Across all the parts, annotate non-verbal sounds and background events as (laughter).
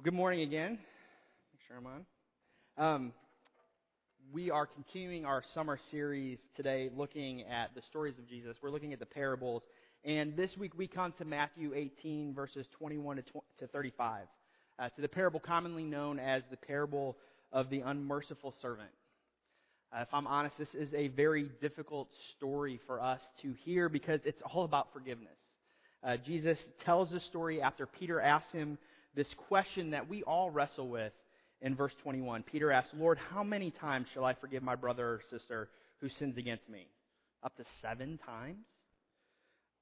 Well, good morning again. Make sure I'm on. Um, we are continuing our summer series today looking at the stories of Jesus. We're looking at the parables. And this week we come to Matthew 18, verses 21 to, to 35, uh, to the parable commonly known as the parable of the unmerciful servant. Uh, if I'm honest, this is a very difficult story for us to hear because it's all about forgiveness. Uh, Jesus tells the story after Peter asks him this question that we all wrestle with in verse 21. Peter asks, Lord, how many times shall I forgive my brother or sister who sins against me? Up to seven times?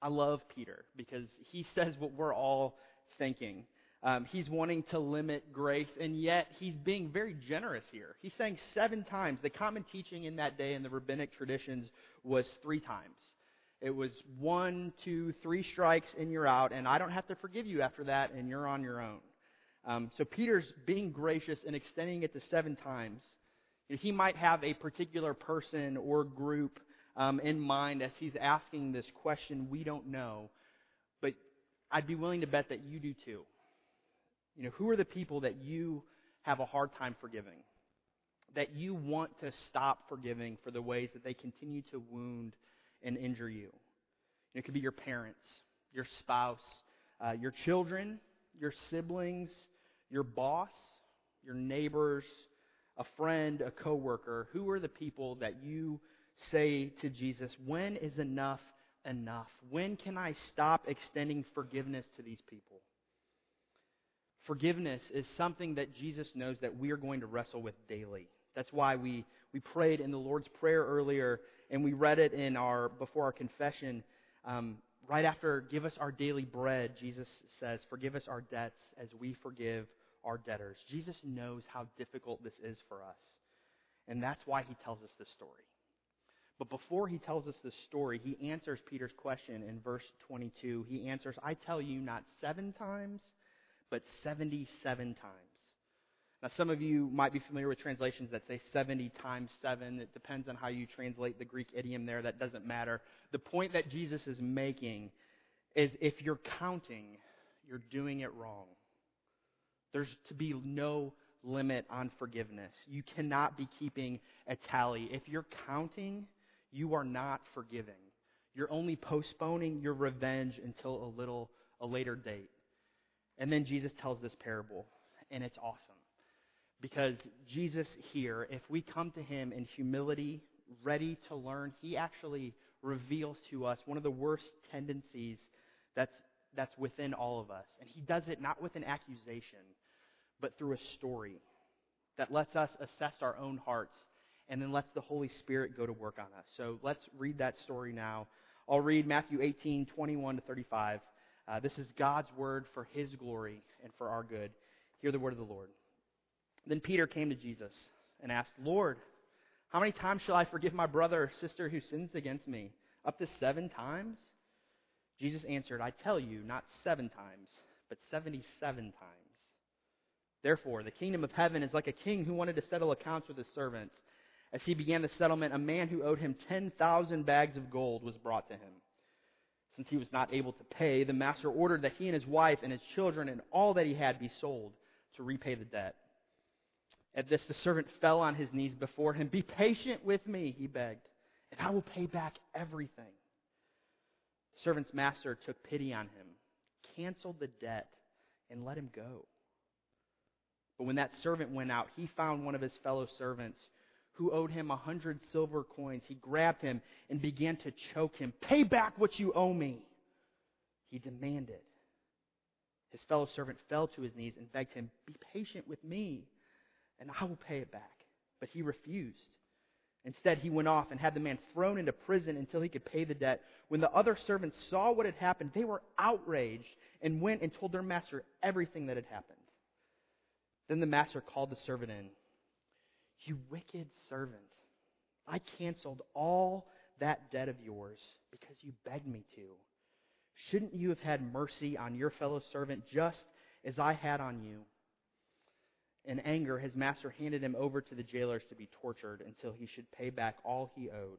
I love Peter because he (laughs) says what we're all thinking. Um, he's wanting to limit grace, and yet he's being very generous here. He's saying seven times. The common teaching in that day in the rabbinic traditions was three times. It was one, two, three strikes, and you're out, and I don't have to forgive you after that, and you're on your own. Um, so Peter's being gracious and extending it to seven times. He might have a particular person or group um, in mind as he's asking this question we don't know, but I'd be willing to bet that you do too. You know, who are the people that you have a hard time forgiving? That you want to stop forgiving for the ways that they continue to wound and injure you. It could be your parents, your spouse, uh, your children, your siblings, your boss, your neighbors, a friend, a coworker. Who are the people that you say to Jesus, when is enough enough? When can I stop extending forgiveness to these people? Forgiveness is something that Jesus knows that we are going to wrestle with daily. That's why we, we prayed in the Lord's Prayer earlier and we read it in our before our confession. Um, right after "Give us our daily bread," Jesus says, "Forgive us our debts as we forgive our debtors." Jesus knows how difficult this is for us, and that's why he tells us this story. But before he tells us this story, he answers Peter's question in verse 22. He answers, "I tell you, not seven times, but seventy-seven times." Now, some of you might be familiar with translations that say 70 times 7. It depends on how you translate the Greek idiom there. That doesn't matter. The point that Jesus is making is if you're counting, you're doing it wrong. There's to be no limit on forgiveness. You cannot be keeping a tally. If you're counting, you are not forgiving. You're only postponing your revenge until a little a later date. And then Jesus tells this parable, and it's awesome. Because Jesus here, if we come to him in humility, ready to learn, he actually reveals to us one of the worst tendencies that's, that's within all of us. And he does it not with an accusation, but through a story that lets us assess our own hearts and then lets the Holy Spirit go to work on us. So let's read that story now. I'll read Matthew 18, 21 to 35. Uh, this is God's word for his glory and for our good. Hear the word of the Lord. Then Peter came to Jesus and asked, Lord, how many times shall I forgive my brother or sister who sins against me? Up to seven times? Jesus answered, I tell you, not seven times, but 77 times. Therefore, the kingdom of heaven is like a king who wanted to settle accounts with his servants. As he began the settlement, a man who owed him 10,000 bags of gold was brought to him. Since he was not able to pay, the master ordered that he and his wife and his children and all that he had be sold to repay the debt. At this, the servant fell on his knees before him. Be patient with me, he begged, and I will pay back everything. The servant's master took pity on him, canceled the debt, and let him go. But when that servant went out, he found one of his fellow servants who owed him a hundred silver coins. He grabbed him and began to choke him. Pay back what you owe me, he demanded. His fellow servant fell to his knees and begged him, Be patient with me and I will pay it back. But he refused. Instead, he went off and had the man thrown into prison until he could pay the debt. When the other servants saw what had happened, they were outraged and went and told their master everything that had happened. Then the master called the servant in. You wicked servant, I canceled all that debt of yours because you begged me to. Shouldn't you have had mercy on your fellow servant just as I had on you? In anger, his master handed him over to the jailers to be tortured until he should pay back all he owed.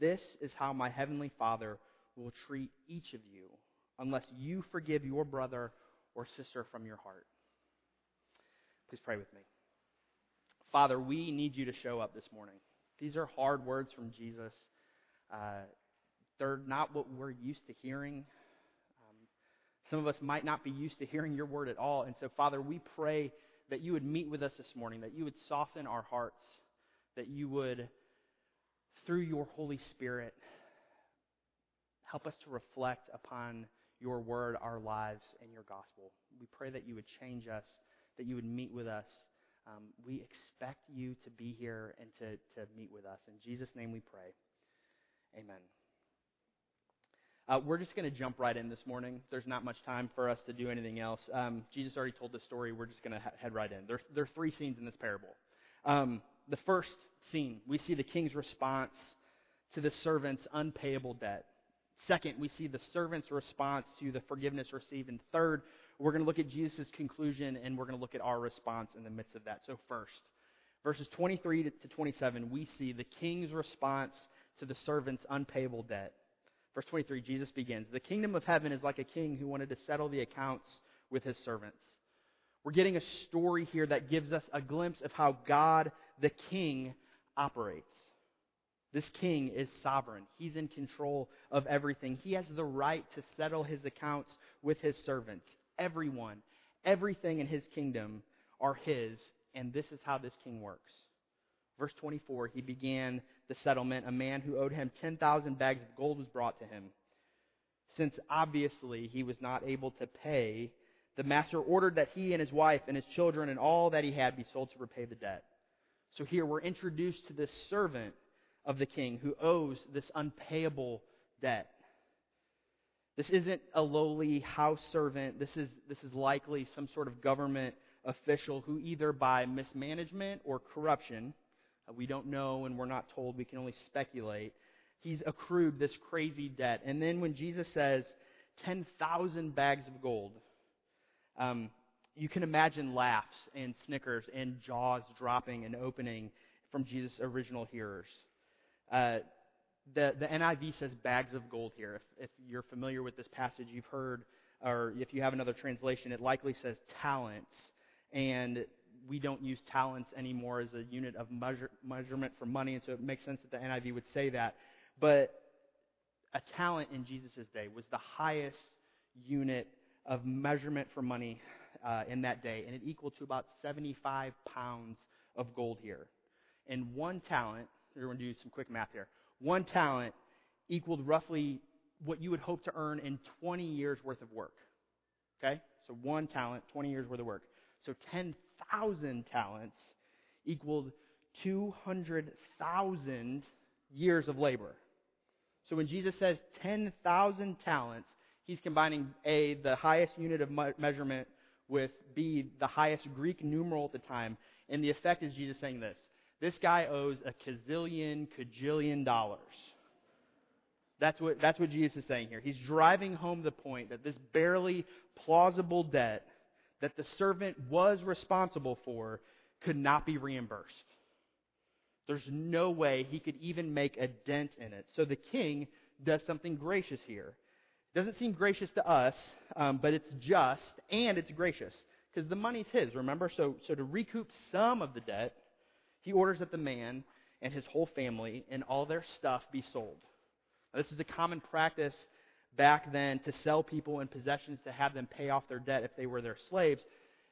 This is how my heavenly Father will treat each of you unless you forgive your brother or sister from your heart. Please pray with me. Father, we need you to show up this morning. These are hard words from Jesus. Uh, they're not what we're used to hearing. Um, some of us might not be used to hearing your word at all. And so, Father, we pray that you would meet with us this morning, that you would soften our hearts, that you would, through your Holy Spirit, help us to reflect upon your word, our lives, and your gospel. We pray that you would change us, that you would meet with us. Um, we expect you to be here and to, to meet with us. In Jesus' name we pray. Amen. Uh, we're just going to jump right in this morning. There's not much time for us to do anything else. Um, Jesus already told the story. We're just going to ha- head right in. There, there are three scenes in this parable. Um, the first scene, we see the king's response to the servant's unpayable debt. Second, we see the servant's response to the forgiveness received. And third, we're going to look at Jesus' conclusion and we're going to look at our response in the midst of that. So, first, verses 23 to 27, we see the king's response to the servant's unpayable debt. Verse 23, Jesus begins The kingdom of heaven is like a king who wanted to settle the accounts with his servants. We're getting a story here that gives us a glimpse of how God, the king, operates. This king is sovereign. He's in control of everything. He has the right to settle his accounts with his servants. Everyone, everything in his kingdom are his, and this is how this king works. Verse 24, he began the settlement. A man who owed him 10,000 bags of gold was brought to him. Since obviously he was not able to pay, the master ordered that he and his wife and his children and all that he had be sold to repay the debt. So here we're introduced to this servant of the king who owes this unpayable debt. This isn't a lowly house servant. This is, this is likely some sort of government official who either by mismanagement or corruption we don't know and we're not told. We can only speculate. He's accrued this crazy debt. And then when Jesus says 10,000 bags of gold, um, you can imagine laughs and snickers and jaws dropping and opening from Jesus' original hearers. Uh, the, the NIV says bags of gold here. If, if you're familiar with this passage, you've heard, or if you have another translation, it likely says talents. And we don't use talents anymore as a unit of measure, measurement for money, and so it makes sense that the NIV would say that. But a talent in Jesus' day was the highest unit of measurement for money uh, in that day, and it equaled to about 75 pounds of gold here. And one talent, we're going to do some quick math here, one talent equaled roughly what you would hope to earn in 20 years worth of work. Okay? So one talent, 20 years worth of work. So 10 thousand talents equaled 200,000 years of labor. So when Jesus says 10,000 talents, he's combining A, the highest unit of measurement, with B, the highest Greek numeral at the time. And the effect is Jesus saying this this guy owes a kazillion, cajillion dollars. That's what, that's what Jesus is saying here. He's driving home the point that this barely plausible debt that the servant was responsible for could not be reimbursed. There's no way he could even make a dent in it. So the king does something gracious here. It doesn't seem gracious to us, um, but it's just and it's gracious because the money's his. Remember, so so to recoup some of the debt, he orders that the man and his whole family and all their stuff be sold. Now, this is a common practice back then to sell people and possessions to have them pay off their debt if they were their slaves.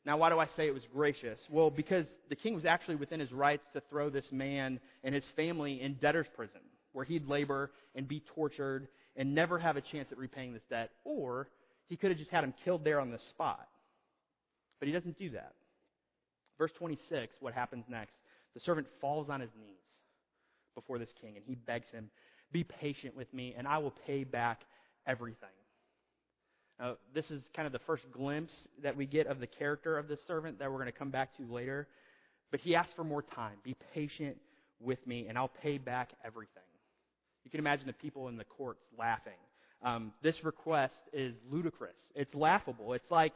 Now, why do I say it was gracious? Well, because the king was actually within his rights to throw this man and his family in debtor's prison, where he'd labor and be tortured and never have a chance at repaying this debt. Or he could have just had him killed there on the spot. But he doesn't do that. Verse 26, what happens next? The servant falls on his knees before this king and he begs him, Be patient with me, and I will pay back everything. Now, this is kind of the first glimpse that we get of the character of the servant that we're going to come back to later. But he asks for more time. Be patient with me, and I'll pay back everything. You can imagine the people in the courts laughing. Um, this request is ludicrous. It's laughable. It's like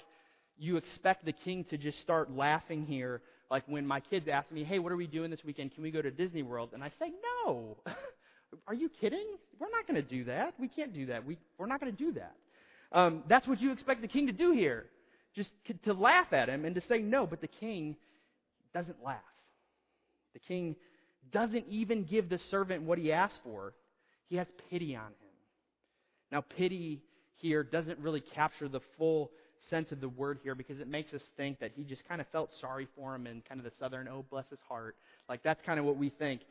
you expect the king to just start laughing here, like when my kids ask me, "Hey, what are we doing this weekend? Can we go to Disney World?" And I say, "No." (laughs) Are you kidding? We're not going to do that. We can't do that. We, we're not going to do that. Um, that's what you expect the king to do here. Just to laugh at him and to say no. But the king doesn't laugh. The king doesn't even give the servant what he asked for. He has pity on him. Now, pity here doesn't really capture the full sense of the word here because it makes us think that he just kind of felt sorry for him and kind of the southern, oh, bless his heart. Like, that's kind of what we think.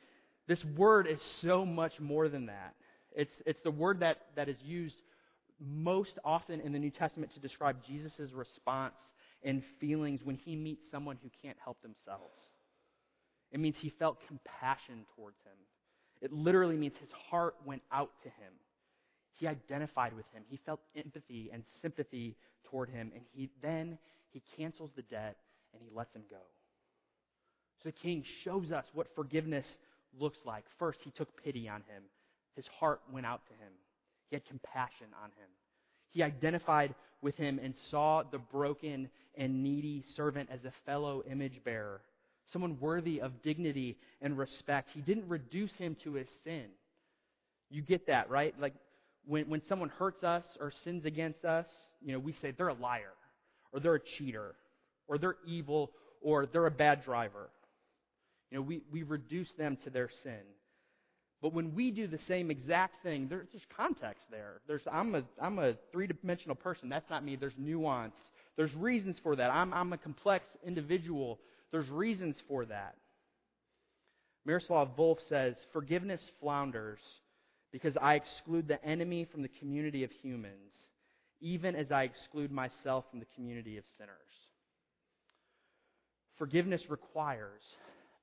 This word is so much more than that. It's, it's the word that, that is used most often in the New Testament to describe Jesus' response and feelings when he meets someone who can't help themselves. It means he felt compassion towards him. It literally means his heart went out to him. He identified with him. He felt empathy and sympathy toward him, and he then he cancels the debt and he lets him go. So the king shows us what forgiveness looks like. First, he took pity on him. His heart went out to him. He had compassion on him. He identified with him and saw the broken and needy servant as a fellow image bearer, someone worthy of dignity and respect. He didn't reduce him to his sin. You get that, right? Like when, when someone hurts us or sins against us, you know, we say they're a liar, or they're a cheater, or they're evil, or they're a bad driver. You know, we, we reduce them to their sin. But when we do the same exact thing, there's context there. There's, I'm a, I'm a three dimensional person. That's not me. There's nuance. There's reasons for that. I'm, I'm a complex individual. There's reasons for that. Miroslav Volf says, Forgiveness flounders because I exclude the enemy from the community of humans, even as I exclude myself from the community of sinners. Forgiveness requires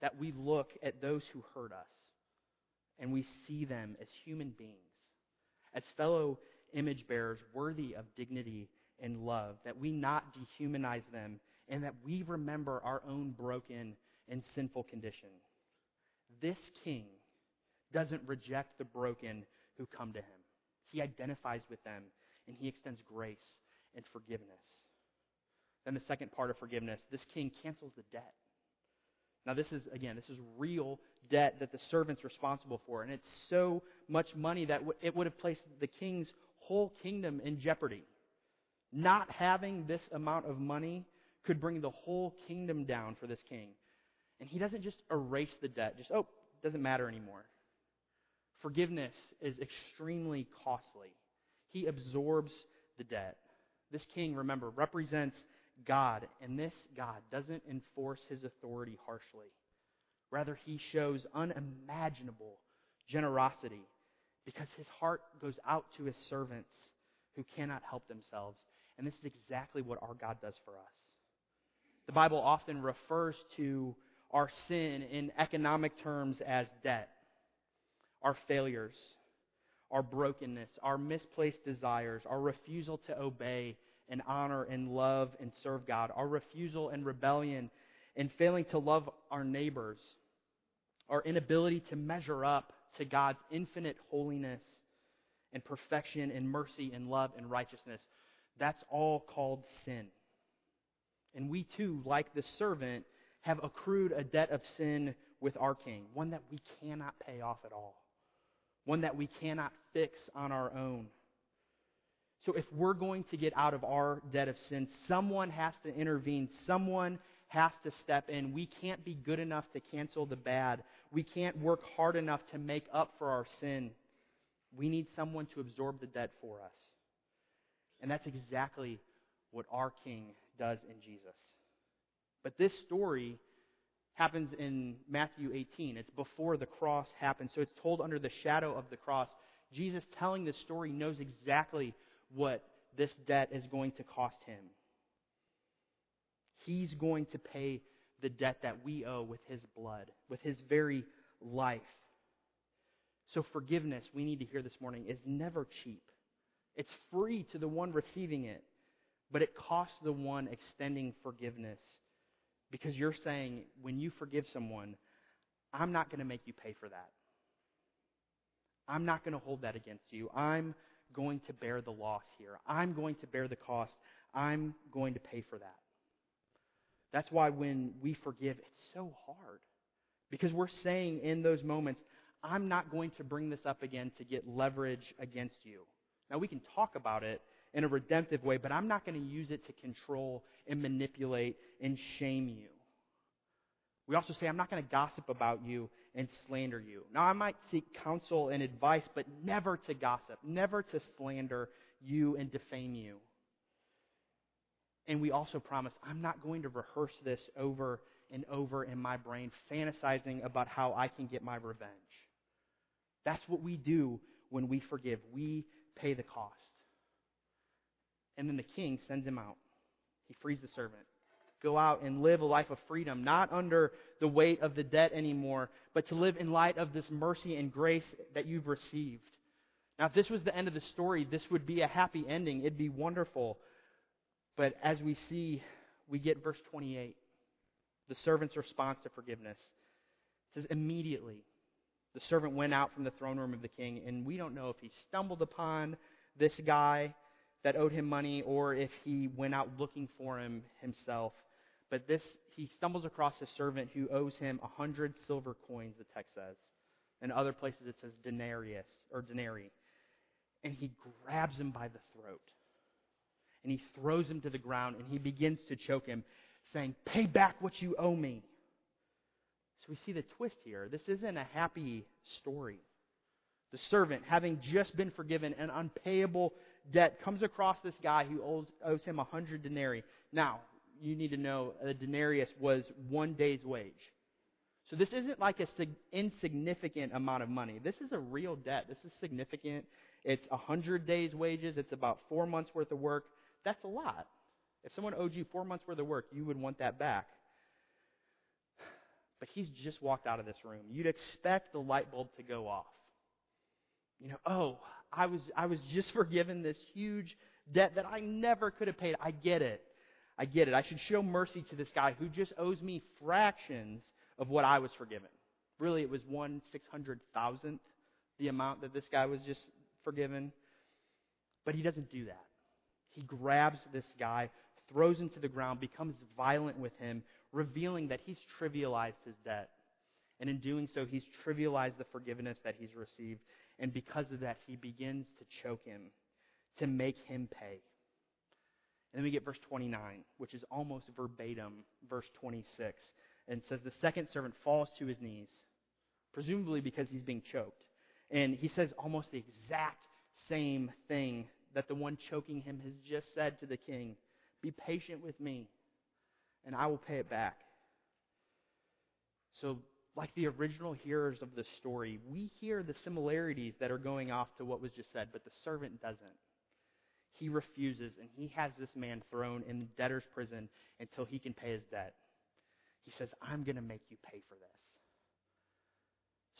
that we look at those who hurt us and we see them as human beings, as fellow image bearers worthy of dignity and love, that we not dehumanize them, and that we remember our own broken and sinful condition. This king doesn't reject the broken who come to him. He identifies with them, and he extends grace and forgiveness. Then the second part of forgiveness, this king cancels the debt. Now, this is, again, this is real debt that the servant's responsible for. And it's so much money that it would have placed the king's whole kingdom in jeopardy. Not having this amount of money could bring the whole kingdom down for this king. And he doesn't just erase the debt, just, oh, doesn't matter anymore. Forgiveness is extremely costly. He absorbs the debt. This king, remember, represents God, and this God doesn't enforce his authority harshly. Rather, he shows unimaginable generosity because his heart goes out to his servants who cannot help themselves. And this is exactly what our God does for us. The Bible often refers to our sin in economic terms as debt, our failures, our brokenness, our misplaced desires, our refusal to obey and honor and love and serve God, our refusal and rebellion and failing to love our neighbors, our inability to measure up to God's infinite holiness and perfection and mercy and love and righteousness. That's all called sin. And we too, like the servant, have accrued a debt of sin with our King, one that we cannot pay off at all, one that we cannot fix on our own. So if we're going to get out of our debt of sin, someone has to intervene. Someone has to step in. We can't be good enough to cancel the bad. We can't work hard enough to make up for our sin. We need someone to absorb the debt for us. And that's exactly what our King does in Jesus. But this story happens in Matthew 18. It's before the cross happens, so it's told under the shadow of the cross. Jesus telling this story knows exactly what this debt is going to cost him. He's going to pay the debt that we owe with his blood, with his very life. So, forgiveness, we need to hear this morning, is never cheap. It's free to the one receiving it, but it costs the one extending forgiveness. Because you're saying, when you forgive someone, I'm not going to make you pay for that. I'm not going to hold that against you. I'm going to bear the loss here. I'm going to bear the cost. I'm going to pay for that. That's why when we forgive, it's so hard. Because we're saying in those moments, I'm not going to bring this up again to get leverage against you. Now, we can talk about it in a redemptive way, but I'm not going to use it to control and manipulate and shame you. We also say, I'm not going to gossip about you and slander you. Now, I might seek counsel and advice, but never to gossip, never to slander you and defame you. And we also promise, I'm not going to rehearse this over and over in my brain, fantasizing about how I can get my revenge. That's what we do when we forgive. We pay the cost. And then the king sends him out. He frees the servant. Go out and live a life of freedom, not under the weight of the debt anymore, but to live in light of this mercy and grace that you've received. Now, if this was the end of the story, this would be a happy ending. It'd be wonderful. But as we see, we get verse 28, the servant's response to forgiveness. It says, immediately the servant went out from the throne room of the king, and we don't know if he stumbled upon this guy that owed him money or if he went out looking for him himself. But this, he stumbles across a servant who owes him a hundred silver coins, the text says. In other places it says denarius or denarii. And he grabs him by the throat. And he throws him to the ground and he begins to choke him, saying, Pay back what you owe me. So we see the twist here. This isn't a happy story. The servant, having just been forgiven an unpayable debt, comes across this guy who owes, owes him a hundred denarii. Now, you need to know a denarius was one day's wage. So this isn't like an sig- insignificant amount of money. This is a real debt. This is significant. It's a hundred days' wages. It's about four months worth of work. That's a lot. If someone owed you four months worth of work, you would want that back. But he's just walked out of this room. You'd expect the light bulb to go off. You know, oh, I was I was just (laughs) forgiven this huge debt that I never could have paid. I get it. I get it. I should show mercy to this guy who just owes me fractions of what I was forgiven. Really, it was one six hundred thousandth the amount that this guy was just forgiven. But he doesn't do that. He grabs this guy, throws him to the ground, becomes violent with him, revealing that he's trivialized his debt. And in doing so, he's trivialized the forgiveness that he's received. And because of that, he begins to choke him, to make him pay. And then we get verse 29, which is almost verbatim verse 26. And says, The second servant falls to his knees, presumably because he's being choked. And he says almost the exact same thing that the one choking him has just said to the king Be patient with me, and I will pay it back. So, like the original hearers of the story, we hear the similarities that are going off to what was just said, but the servant doesn't. He refuses, and he has this man thrown in the debtor's prison until he can pay his debt. He says, I'm going to make you pay for this.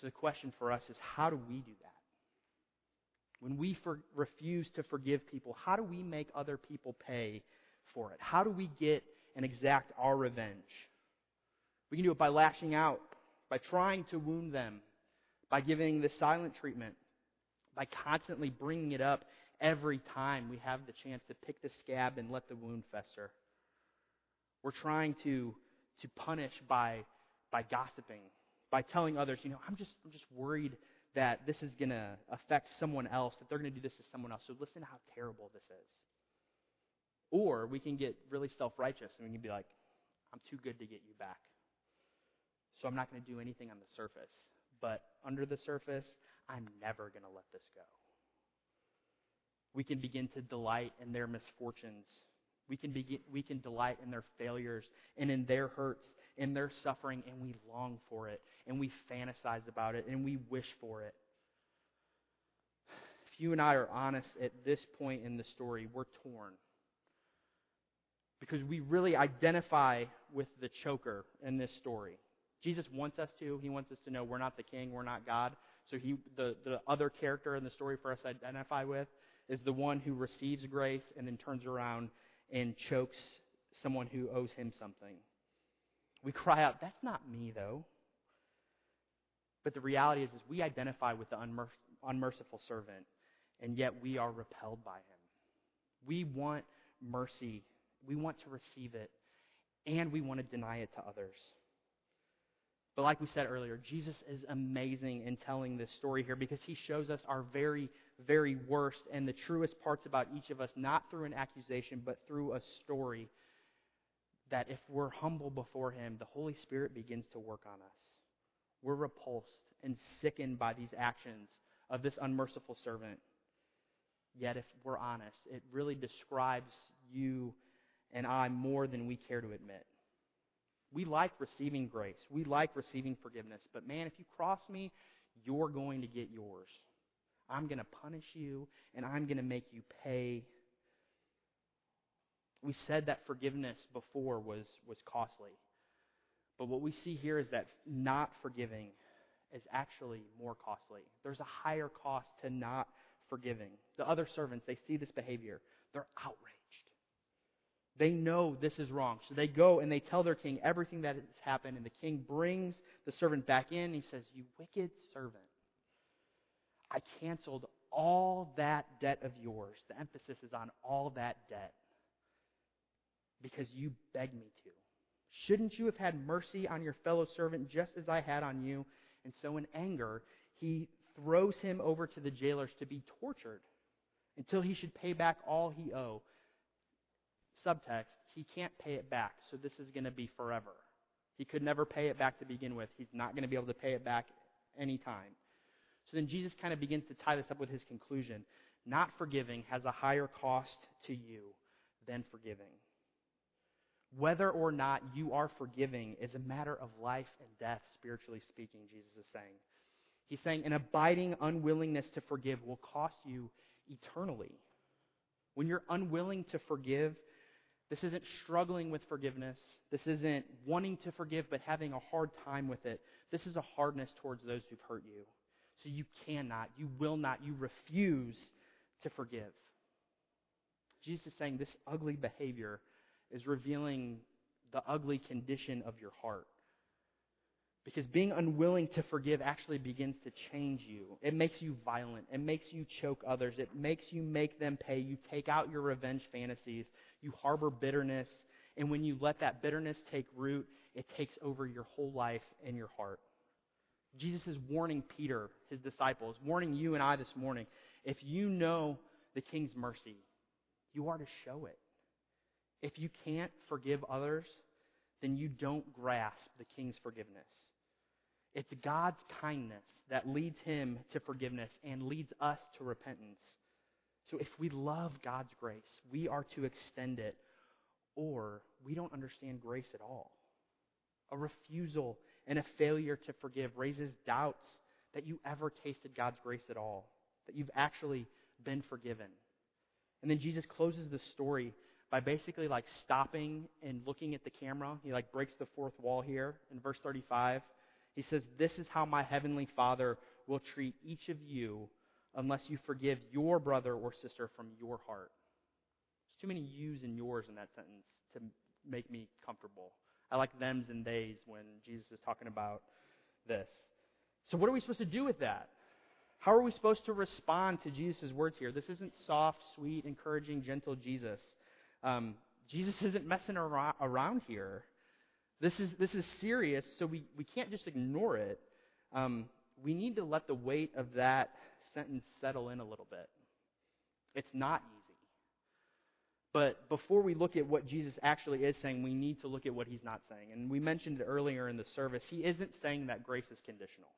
So the question for us is how do we do that? When we for, refuse to forgive people, how do we make other people pay for it? How do we get and exact our revenge? We can do it by lashing out, by trying to wound them, by giving the silent treatment, by constantly bringing it up every time we have the chance to pick the scab and let the wound fester. We're trying to, to punish by, by gossiping, by telling others, you know, I'm just, I'm just worried that this is going to affect someone else, that they're going to do this to someone else. So listen to how terrible this is. Or we can get really self righteous and we can be like, I'm too good to get you back. So I'm not going to do anything on the surface. But under the surface, I'm never going to let this go. We can begin to delight in their misfortunes. We can, begin, we can delight in their failures and in their hurts, in their suffering, and we long for it, and we fantasize about it, and we wish for it. If you and I are honest at this point in the story, we're torn. Because we really identify with the choker in this story. Jesus wants us to. He wants us to know we're not the king, we're not God. So he, the, the other character in the story for us to identify with is the one who receives grace and then turns around and chokes someone who owes him something. We cry out, that's not me though. But the reality is, is we identify with the unmer- unmerciful servant, and yet we are repelled by him. We want mercy. We want to receive it, and we want to deny it to others. But like we said earlier, Jesus is amazing in telling this story here because he shows us our very, very worst and the truest parts about each of us, not through an accusation, but through a story that if we're humble before Him, the Holy Spirit begins to work on us. We're repulsed and sickened by these actions of this unmerciful servant. Yet, if we're honest, it really describes you and I more than we care to admit. We like receiving grace. We like receiving forgiveness. But man, if you cross me, you're going to get yours. I'm going to punish you, and I'm going to make you pay. We said that forgiveness before was, was costly. But what we see here is that not forgiving is actually more costly. There's a higher cost to not forgiving. The other servants, they see this behavior. They're outraged. They know this is wrong. So they go and they tell their king everything that has happened. And the king brings the servant back in. He says, You wicked servant. I canceled all that debt of yours. The emphasis is on all that debt because you begged me to. Shouldn't you have had mercy on your fellow servant just as I had on you? And so, in anger, he throws him over to the jailers to be tortured until he should pay back all he owed. Subtext, he can't pay it back, so this is going to be forever. He could never pay it back to begin with. He's not going to be able to pay it back anytime. So then Jesus kind of begins to tie this up with his conclusion. Not forgiving has a higher cost to you than forgiving. Whether or not you are forgiving is a matter of life and death, spiritually speaking, Jesus is saying. He's saying an abiding unwillingness to forgive will cost you eternally. When you're unwilling to forgive, this isn't struggling with forgiveness. This isn't wanting to forgive but having a hard time with it. This is a hardness towards those who've hurt you. So you cannot, you will not, you refuse to forgive. Jesus is saying this ugly behavior is revealing the ugly condition of your heart. Because being unwilling to forgive actually begins to change you. It makes you violent. It makes you choke others. It makes you make them pay. You take out your revenge fantasies. You harbor bitterness. And when you let that bitterness take root, it takes over your whole life and your heart. Jesus is warning Peter, his disciples, warning you and I this morning. If you know the king's mercy, you are to show it. If you can't forgive others, then you don't grasp the king's forgiveness. It's God's kindness that leads him to forgiveness and leads us to repentance. So if we love God's grace, we are to extend it, or we don't understand grace at all. A refusal and a failure to forgive raises doubts that you ever tasted God's grace at all, that you've actually been forgiven. And then Jesus closes the story by basically like stopping and looking at the camera. He like breaks the fourth wall here in verse 35. He says, This is how my heavenly Father will treat each of you unless you forgive your brother or sister from your heart. There's too many yous and yours in that sentence to make me comfortable. I like thems and theys when Jesus is talking about this. So, what are we supposed to do with that? How are we supposed to respond to Jesus' words here? This isn't soft, sweet, encouraging, gentle Jesus. Um, Jesus (laughs) isn't messing around here. This is, this is serious, so we, we can't just ignore it. Um, we need to let the weight of that sentence settle in a little bit. It's not easy. But before we look at what Jesus actually is saying, we need to look at what he's not saying. And we mentioned it earlier in the service. He isn't saying that grace is conditional.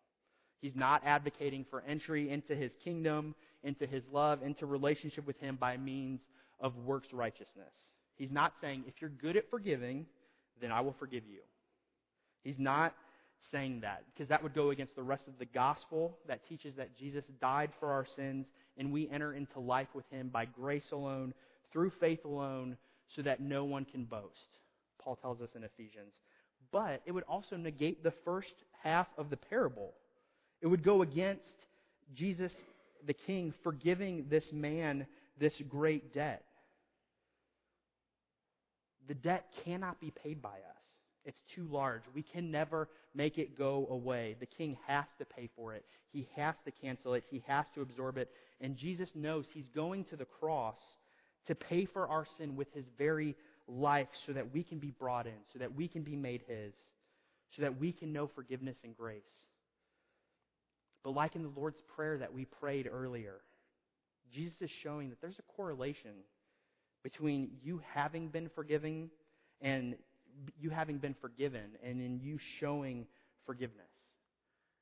He's not advocating for entry into his kingdom, into his love, into relationship with him by means of works righteousness. He's not saying, if you're good at forgiving, then I will forgive you. He's not saying that because that would go against the rest of the gospel that teaches that Jesus died for our sins and we enter into life with him by grace alone, through faith alone, so that no one can boast. Paul tells us in Ephesians. But it would also negate the first half of the parable. It would go against Jesus, the king, forgiving this man this great debt. The debt cannot be paid by us. It's too large. We can never make it go away. The king has to pay for it. He has to cancel it. He has to absorb it. And Jesus knows he's going to the cross to pay for our sin with his very life so that we can be brought in, so that we can be made his, so that we can know forgiveness and grace. But like in the Lord's Prayer that we prayed earlier, Jesus is showing that there's a correlation between you having been forgiven and you having been forgiven and in you showing forgiveness.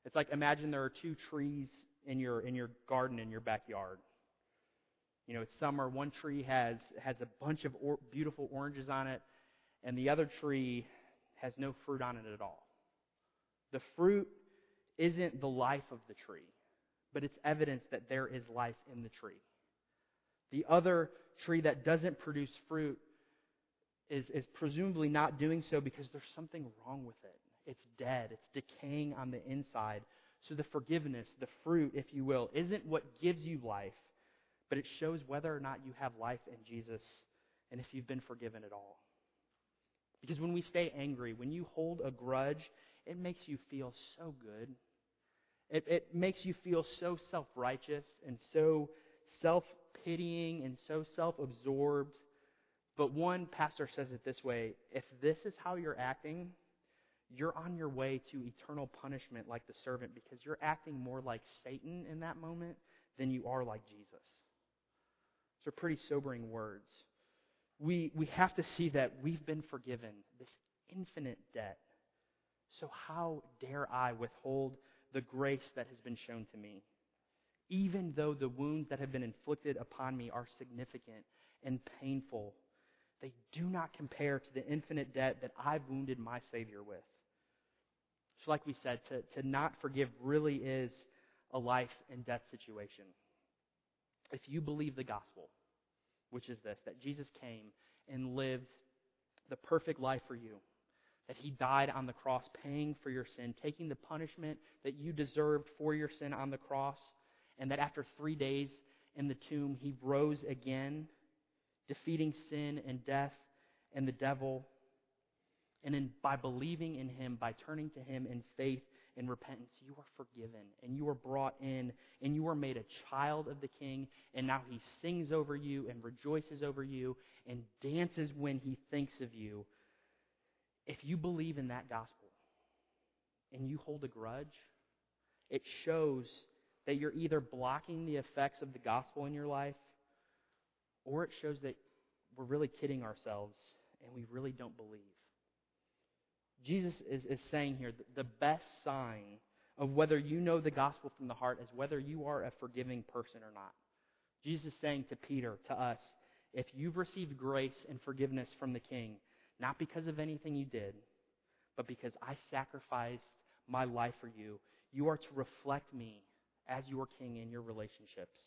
It's like imagine there are two trees in your in your garden in your backyard. You know, it's summer. One tree has has a bunch of or, beautiful oranges on it, and the other tree has no fruit on it at all. The fruit isn't the life of the tree, but it's evidence that there is life in the tree. The other tree that doesn't produce fruit is, is presumably not doing so because there's something wrong with it. It's dead, it's decaying on the inside. So the forgiveness, the fruit, if you will, isn't what gives you life, but it shows whether or not you have life in Jesus and if you've been forgiven at all. Because when we stay angry, when you hold a grudge, it makes you feel so good. It, it makes you feel so self righteous and so self pitying and so self absorbed. But one pastor says it this way if this is how you're acting, you're on your way to eternal punishment like the servant because you're acting more like Satan in that moment than you are like Jesus. These are pretty sobering words. We, we have to see that we've been forgiven this infinite debt. So, how dare I withhold the grace that has been shown to me? Even though the wounds that have been inflicted upon me are significant and painful, they do not compare to the infinite debt that I've wounded my Savior with. So, like we said, to, to not forgive really is a life and death situation. If you believe the gospel, which is this that Jesus came and lived the perfect life for you, that he died on the cross, paying for your sin, taking the punishment that you deserved for your sin on the cross, and that after three days in the tomb, he rose again, defeating sin and death and the devil. And in, by believing in him, by turning to him in faith and repentance, you are forgiven and you are brought in and you are made a child of the king. And now he sings over you and rejoices over you and dances when he thinks of you if you believe in that gospel and you hold a grudge, it shows that you're either blocking the effects of the gospel in your life or it shows that we're really kidding ourselves and we really don't believe. Jesus is, is saying here the best sign of whether you know the gospel from the heart is whether you are a forgiving person or not. Jesus is saying to Peter, to us, if you've received grace and forgiveness from the King, not because of anything you did, but because I sacrificed my life for you. You are to reflect me as your king in your relationships,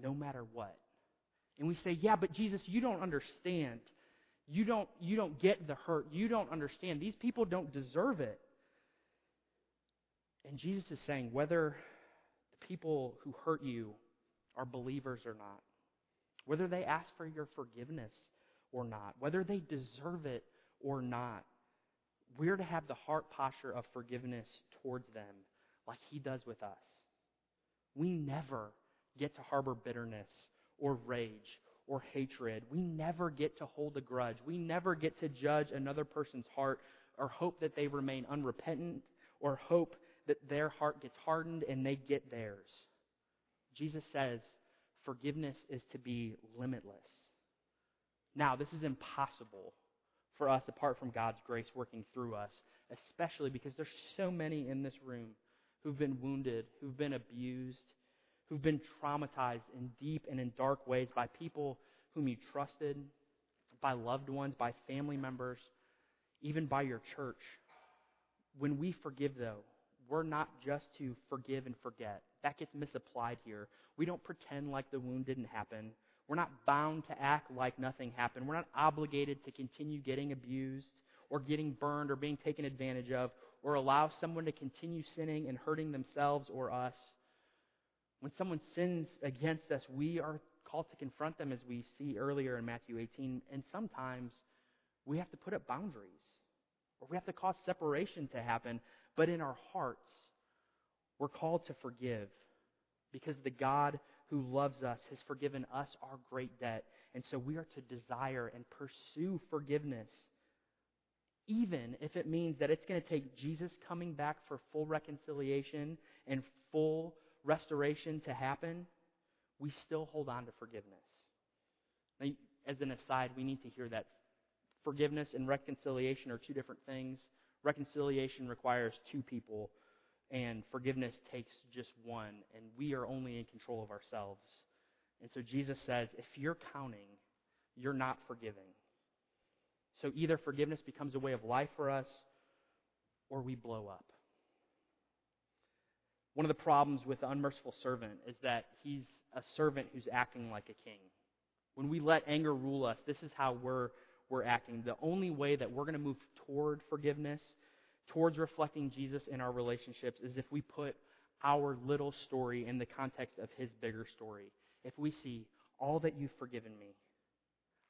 no matter what. And we say, yeah, but Jesus, you don't understand. You don't, you don't get the hurt. You don't understand. These people don't deserve it. And Jesus is saying, whether the people who hurt you are believers or not, whether they ask for your forgiveness or not, whether they deserve it or not. We're to have the heart posture of forgiveness towards them like He does with us. We never get to harbor bitterness or rage or hatred. We never get to hold a grudge. We never get to judge another person's heart or hope that they remain unrepentant or hope that their heart gets hardened and they get theirs. Jesus says forgiveness is to be limitless. Now, this is impossible for us apart from God's grace working through us, especially because there's so many in this room who've been wounded, who've been abused, who've been traumatized in deep and in dark ways by people whom you trusted, by loved ones, by family members, even by your church. When we forgive, though, we're not just to forgive and forget. That gets misapplied here. We don't pretend like the wound didn't happen. We're not bound to act like nothing happened. We're not obligated to continue getting abused or getting burned or being taken advantage of or allow someone to continue sinning and hurting themselves or us. When someone sins against us, we are called to confront them as we see earlier in Matthew 18. And sometimes we have to put up boundaries or we have to cause separation to happen. But in our hearts, we're called to forgive because the God who loves us has forgiven us our great debt. And so we are to desire and pursue forgiveness, even if it means that it's going to take Jesus coming back for full reconciliation and full restoration to happen. We still hold on to forgiveness. Now, as an aside, we need to hear that forgiveness and reconciliation are two different things. Reconciliation requires two people, and forgiveness takes just one, and we are only in control of ourselves. And so Jesus says, if you're counting, you're not forgiving. So either forgiveness becomes a way of life for us, or we blow up. One of the problems with the unmerciful servant is that he's a servant who's acting like a king. When we let anger rule us, this is how we're, we're acting. The only way that we're going to move toward forgiveness, towards reflecting Jesus in our relationships, is if we put our little story in the context of his bigger story. If we see all that you've forgiven me,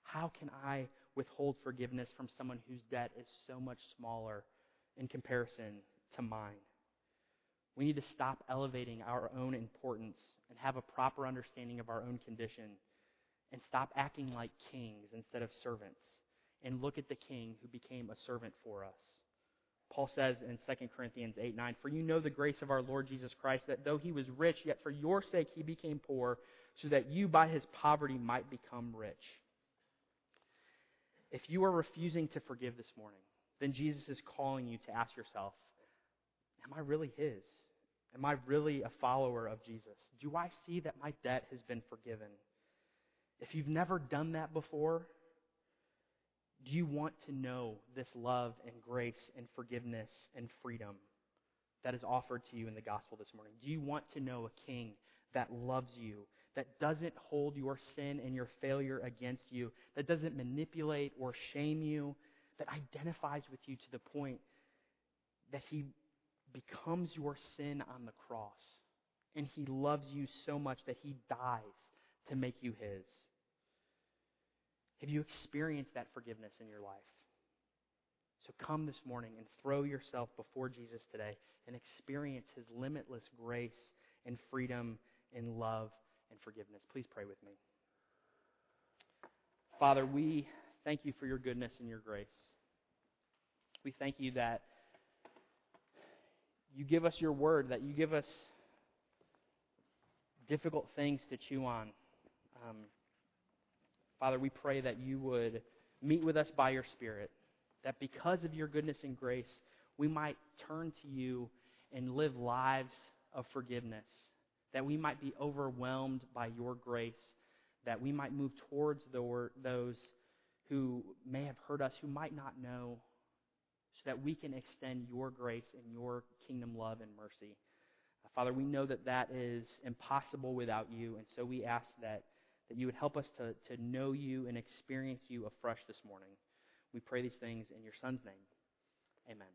how can I withhold forgiveness from someone whose debt is so much smaller in comparison to mine? We need to stop elevating our own importance and have a proper understanding of our own condition and stop acting like kings instead of servants and look at the king who became a servant for us. Paul says in 2 Corinthians 8 9, For you know the grace of our Lord Jesus Christ, that though he was rich, yet for your sake he became poor, so that you by his poverty might become rich. If you are refusing to forgive this morning, then Jesus is calling you to ask yourself, Am I really his? Am I really a follower of Jesus? Do I see that my debt has been forgiven? If you've never done that before, do you want to know this love and grace and forgiveness and freedom that is offered to you in the gospel this morning? Do you want to know a king that loves you, that doesn't hold your sin and your failure against you, that doesn't manipulate or shame you, that identifies with you to the point that he becomes your sin on the cross and he loves you so much that he dies to make you his? Have you experienced that forgiveness in your life? So come this morning and throw yourself before Jesus today and experience his limitless grace and freedom and love and forgiveness. Please pray with me. Father, we thank you for your goodness and your grace. We thank you that you give us your word, that you give us difficult things to chew on. Um, Father, we pray that you would meet with us by your Spirit, that because of your goodness and grace, we might turn to you and live lives of forgiveness, that we might be overwhelmed by your grace, that we might move towards those who may have hurt us, who might not know, so that we can extend your grace and your kingdom love and mercy. Uh, Father, we know that that is impossible without you, and so we ask that that you would help us to, to know you and experience you afresh this morning. We pray these things in your Son's name. Amen.